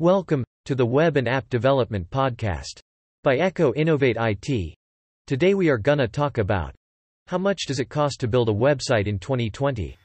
Welcome to the Web and App Development Podcast by Echo Innovate IT. Today we are gonna talk about how much does it cost to build a website in 2020?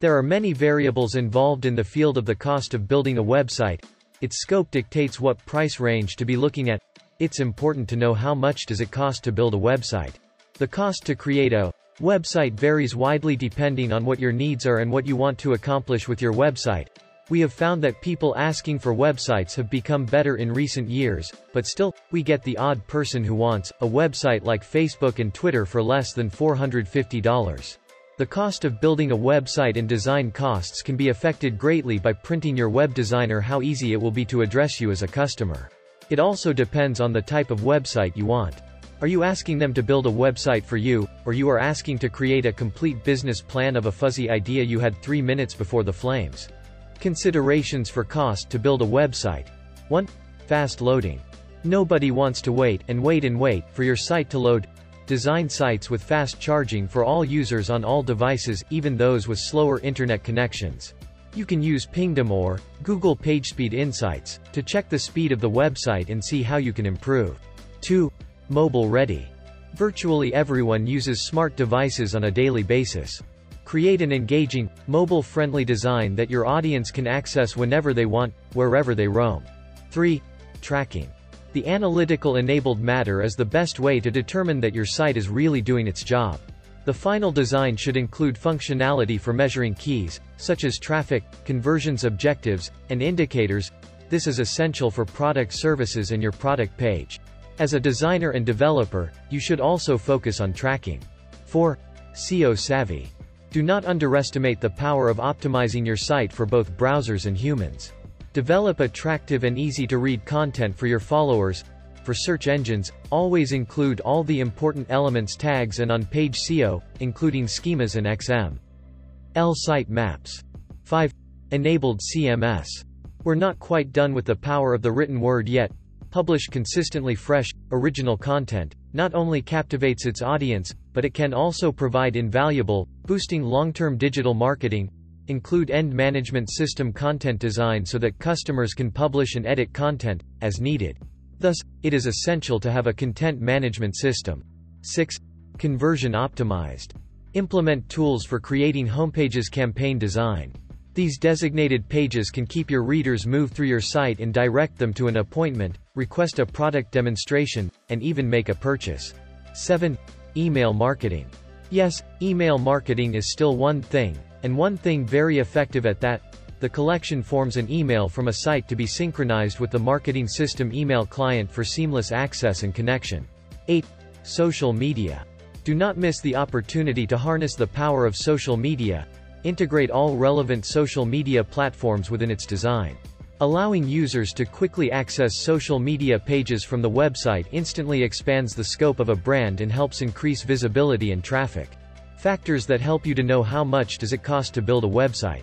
There are many variables involved in the field of the cost of building a website. Its scope dictates what price range to be looking at. It's important to know how much does it cost to build a website. The cost to create a website varies widely depending on what your needs are and what you want to accomplish with your website. We have found that people asking for websites have become better in recent years, but still, we get the odd person who wants a website like Facebook and Twitter for less than $450. The cost of building a website and design costs can be affected greatly by printing your web designer how easy it will be to address you as a customer. It also depends on the type of website you want. Are you asking them to build a website for you, or you are asking to create a complete business plan of a fuzzy idea you had three minutes before the flames? Considerations for cost to build a website. 1. Fast loading. Nobody wants to wait and wait and wait for your site to load. Design sites with fast charging for all users on all devices, even those with slower internet connections. You can use Pingdom or Google PageSpeed Insights to check the speed of the website and see how you can improve. 2. Mobile ready. Virtually everyone uses smart devices on a daily basis. Create an engaging, mobile-friendly design that your audience can access whenever they want, wherever they roam. 3. Tracking. The analytical enabled matter is the best way to determine that your site is really doing its job. The final design should include functionality for measuring keys, such as traffic, conversions objectives, and indicators. This is essential for product services and your product page. As a designer and developer, you should also focus on tracking. 4. SEO savvy. Do not underestimate the power of optimizing your site for both browsers and humans. Develop attractive and easy to read content for your followers. For search engines, always include all the important elements tags and on-page SEO, including schemas and XM. L site maps. 5. Enabled CMS. We're not quite done with the power of the written word yet, publish consistently fresh, original content, not only captivates its audience, but it can also provide invaluable, boosting long-term digital marketing, include end management system content design so that customers can publish and edit content, as needed. Thus, it is essential to have a content management system. 6. Conversion optimized. Implement tools for creating homepages campaign design. These designated pages can keep your readers move through your site and direct them to an appointment, request a product demonstration, and even make a purchase. 7. Email marketing. Yes, email marketing is still one thing, and one thing very effective at that. The collection forms an email from a site to be synchronized with the marketing system email client for seamless access and connection. 8. Social media. Do not miss the opportunity to harness the power of social media, integrate all relevant social media platforms within its design. Allowing users to quickly access social media pages from the website instantly expands the scope of a brand and helps increase visibility and traffic. Factors that help you to know how much does it cost to build a website.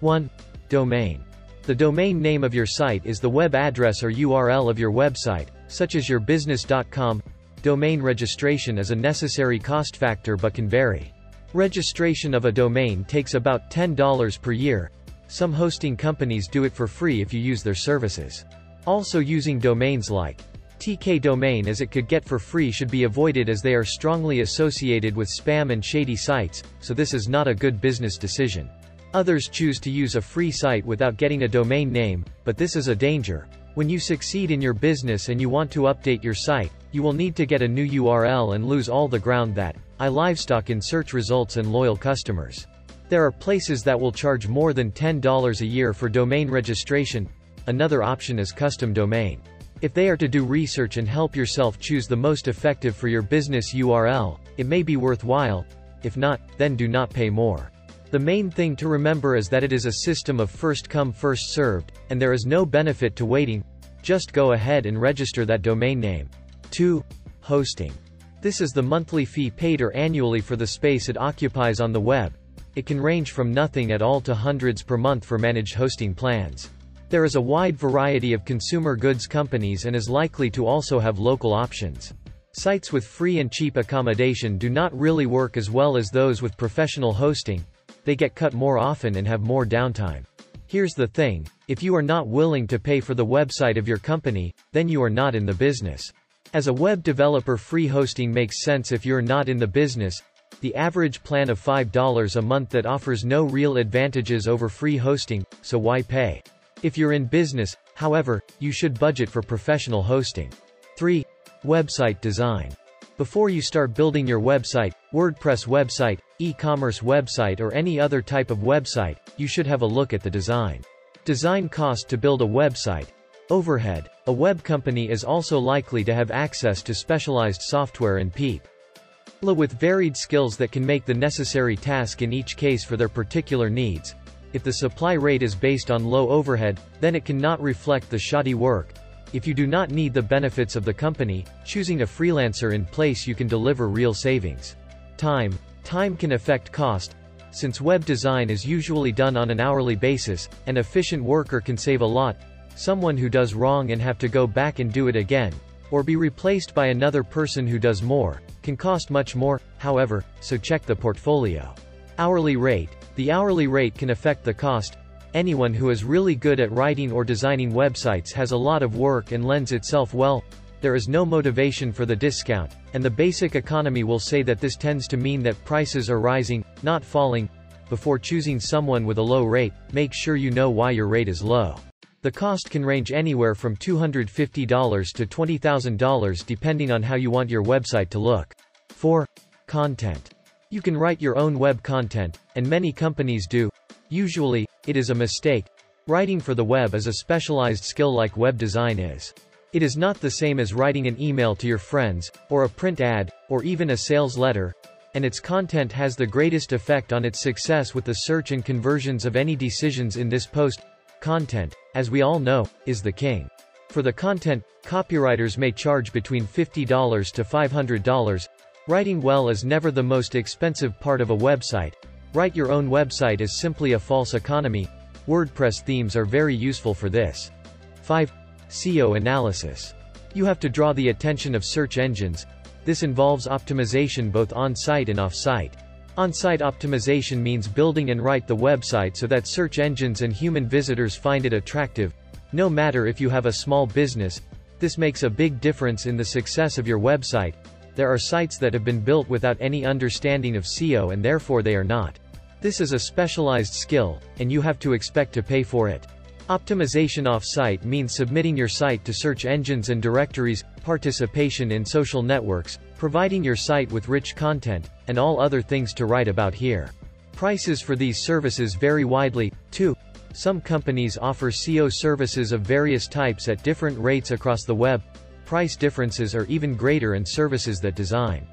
1. Domain. The domain name of your site is the web address or URL of your website, such as yourbusiness.com. Domain registration is a necessary cost factor but can vary. Registration of a domain takes about $10 per year. Some hosting companies do it for free if you use their services. Also using domains like TK domain as it could get for free should be avoided as they are strongly associated with spam and shady sites, so this is not a good business decision. Others choose to use a free site without getting a domain name, but this is a danger. When you succeed in your business and you want to update your site, you will need to get a new URL and lose all the ground that I livestock in search results and loyal customers. There are places that will charge more than $10 a year for domain registration. Another option is custom domain. If they are to do research and help yourself choose the most effective for your business URL, it may be worthwhile. If not, then do not pay more. The main thing to remember is that it is a system of first come first served, and there is no benefit to waiting. Just go ahead and register that domain name. 2. Hosting. This is the monthly fee paid or annually for the space it occupies on the web. It can range from nothing at all to hundreds per month for managed hosting plans. There is a wide variety of consumer goods companies and is likely to also have local options. Sites with free and cheap accommodation do not really work as well as those with professional hosting, they get cut more often and have more downtime. Here's the thing, if you are not willing to pay for the website of your company, then you are not in the business. As a web developer free hosting makes sense if you're not in the business, the average plan of $5 a month that offers no real advantages over free hosting, so why pay? If you're in business, however, you should budget for professional hosting. 3. Website design. Before you start building your website, WordPress website, e-commerce website or any other type of website, you should have a look at the design. Design cost to build a website. Overhead. A web company is also likely to have access to specialized software and people with varied skills that can make the necessary task in each case for their particular needs. If the supply rate is based on low overhead, then it cannot reflect the shoddy work, if you do not need the benefits of the company, choosing a freelancer in place you can deliver real savings. Time. Time can affect cost. Since web design is usually done on an hourly basis, an efficient worker can save a lot. Someone who does wrong and have to go back and do it again, or be replaced by another person who does more, can cost much more, however, so check the portfolio. Hourly rate. The hourly rate can affect the cost, Anyone who is really good at writing or designing websites has a lot of work and lends itself well. There is no motivation for the discount, and the basic economy will say that this tends to mean that prices are rising, not falling. Before choosing someone with a low rate, make sure you know why your rate is low. The cost can range anywhere from $250 to $20,000 depending on how you want your website to look. 4. Content. You can write your own web content, and many companies do. Usually, it is a mistake. Writing for the web is a specialized skill like web design is. It is not the same as writing an email to your friends, or a print ad, or even a sales letter, and its content has the greatest effect on its success with the search and conversions of any decisions in this post. Content, as we all know, is the king. For the content, copywriters may charge between $50 to $500. Writing well is never the most expensive part of a website, Write your own website is simply a false economy. WordPress themes are very useful for this. 5. SEO analysis. You have to draw the attention of search engines. This involves optimization both on-site and off-site. On-site optimization means building and write the website so that search engines and human visitors find it attractive. No matter if you have a small business, this makes a big difference in the success of your website. There are sites that have been built without any understanding of SEO and therefore they are not. This is a specialized skill, and you have to expect to pay for it. Optimization off-site means submitting your site to search engines and directories, participation in social networks, providing your site with rich content, and all other things to write about here. Prices for these services vary widely, too. Some companies offer SEO services of various types at different rates across the web. Price differences are even greater in services that design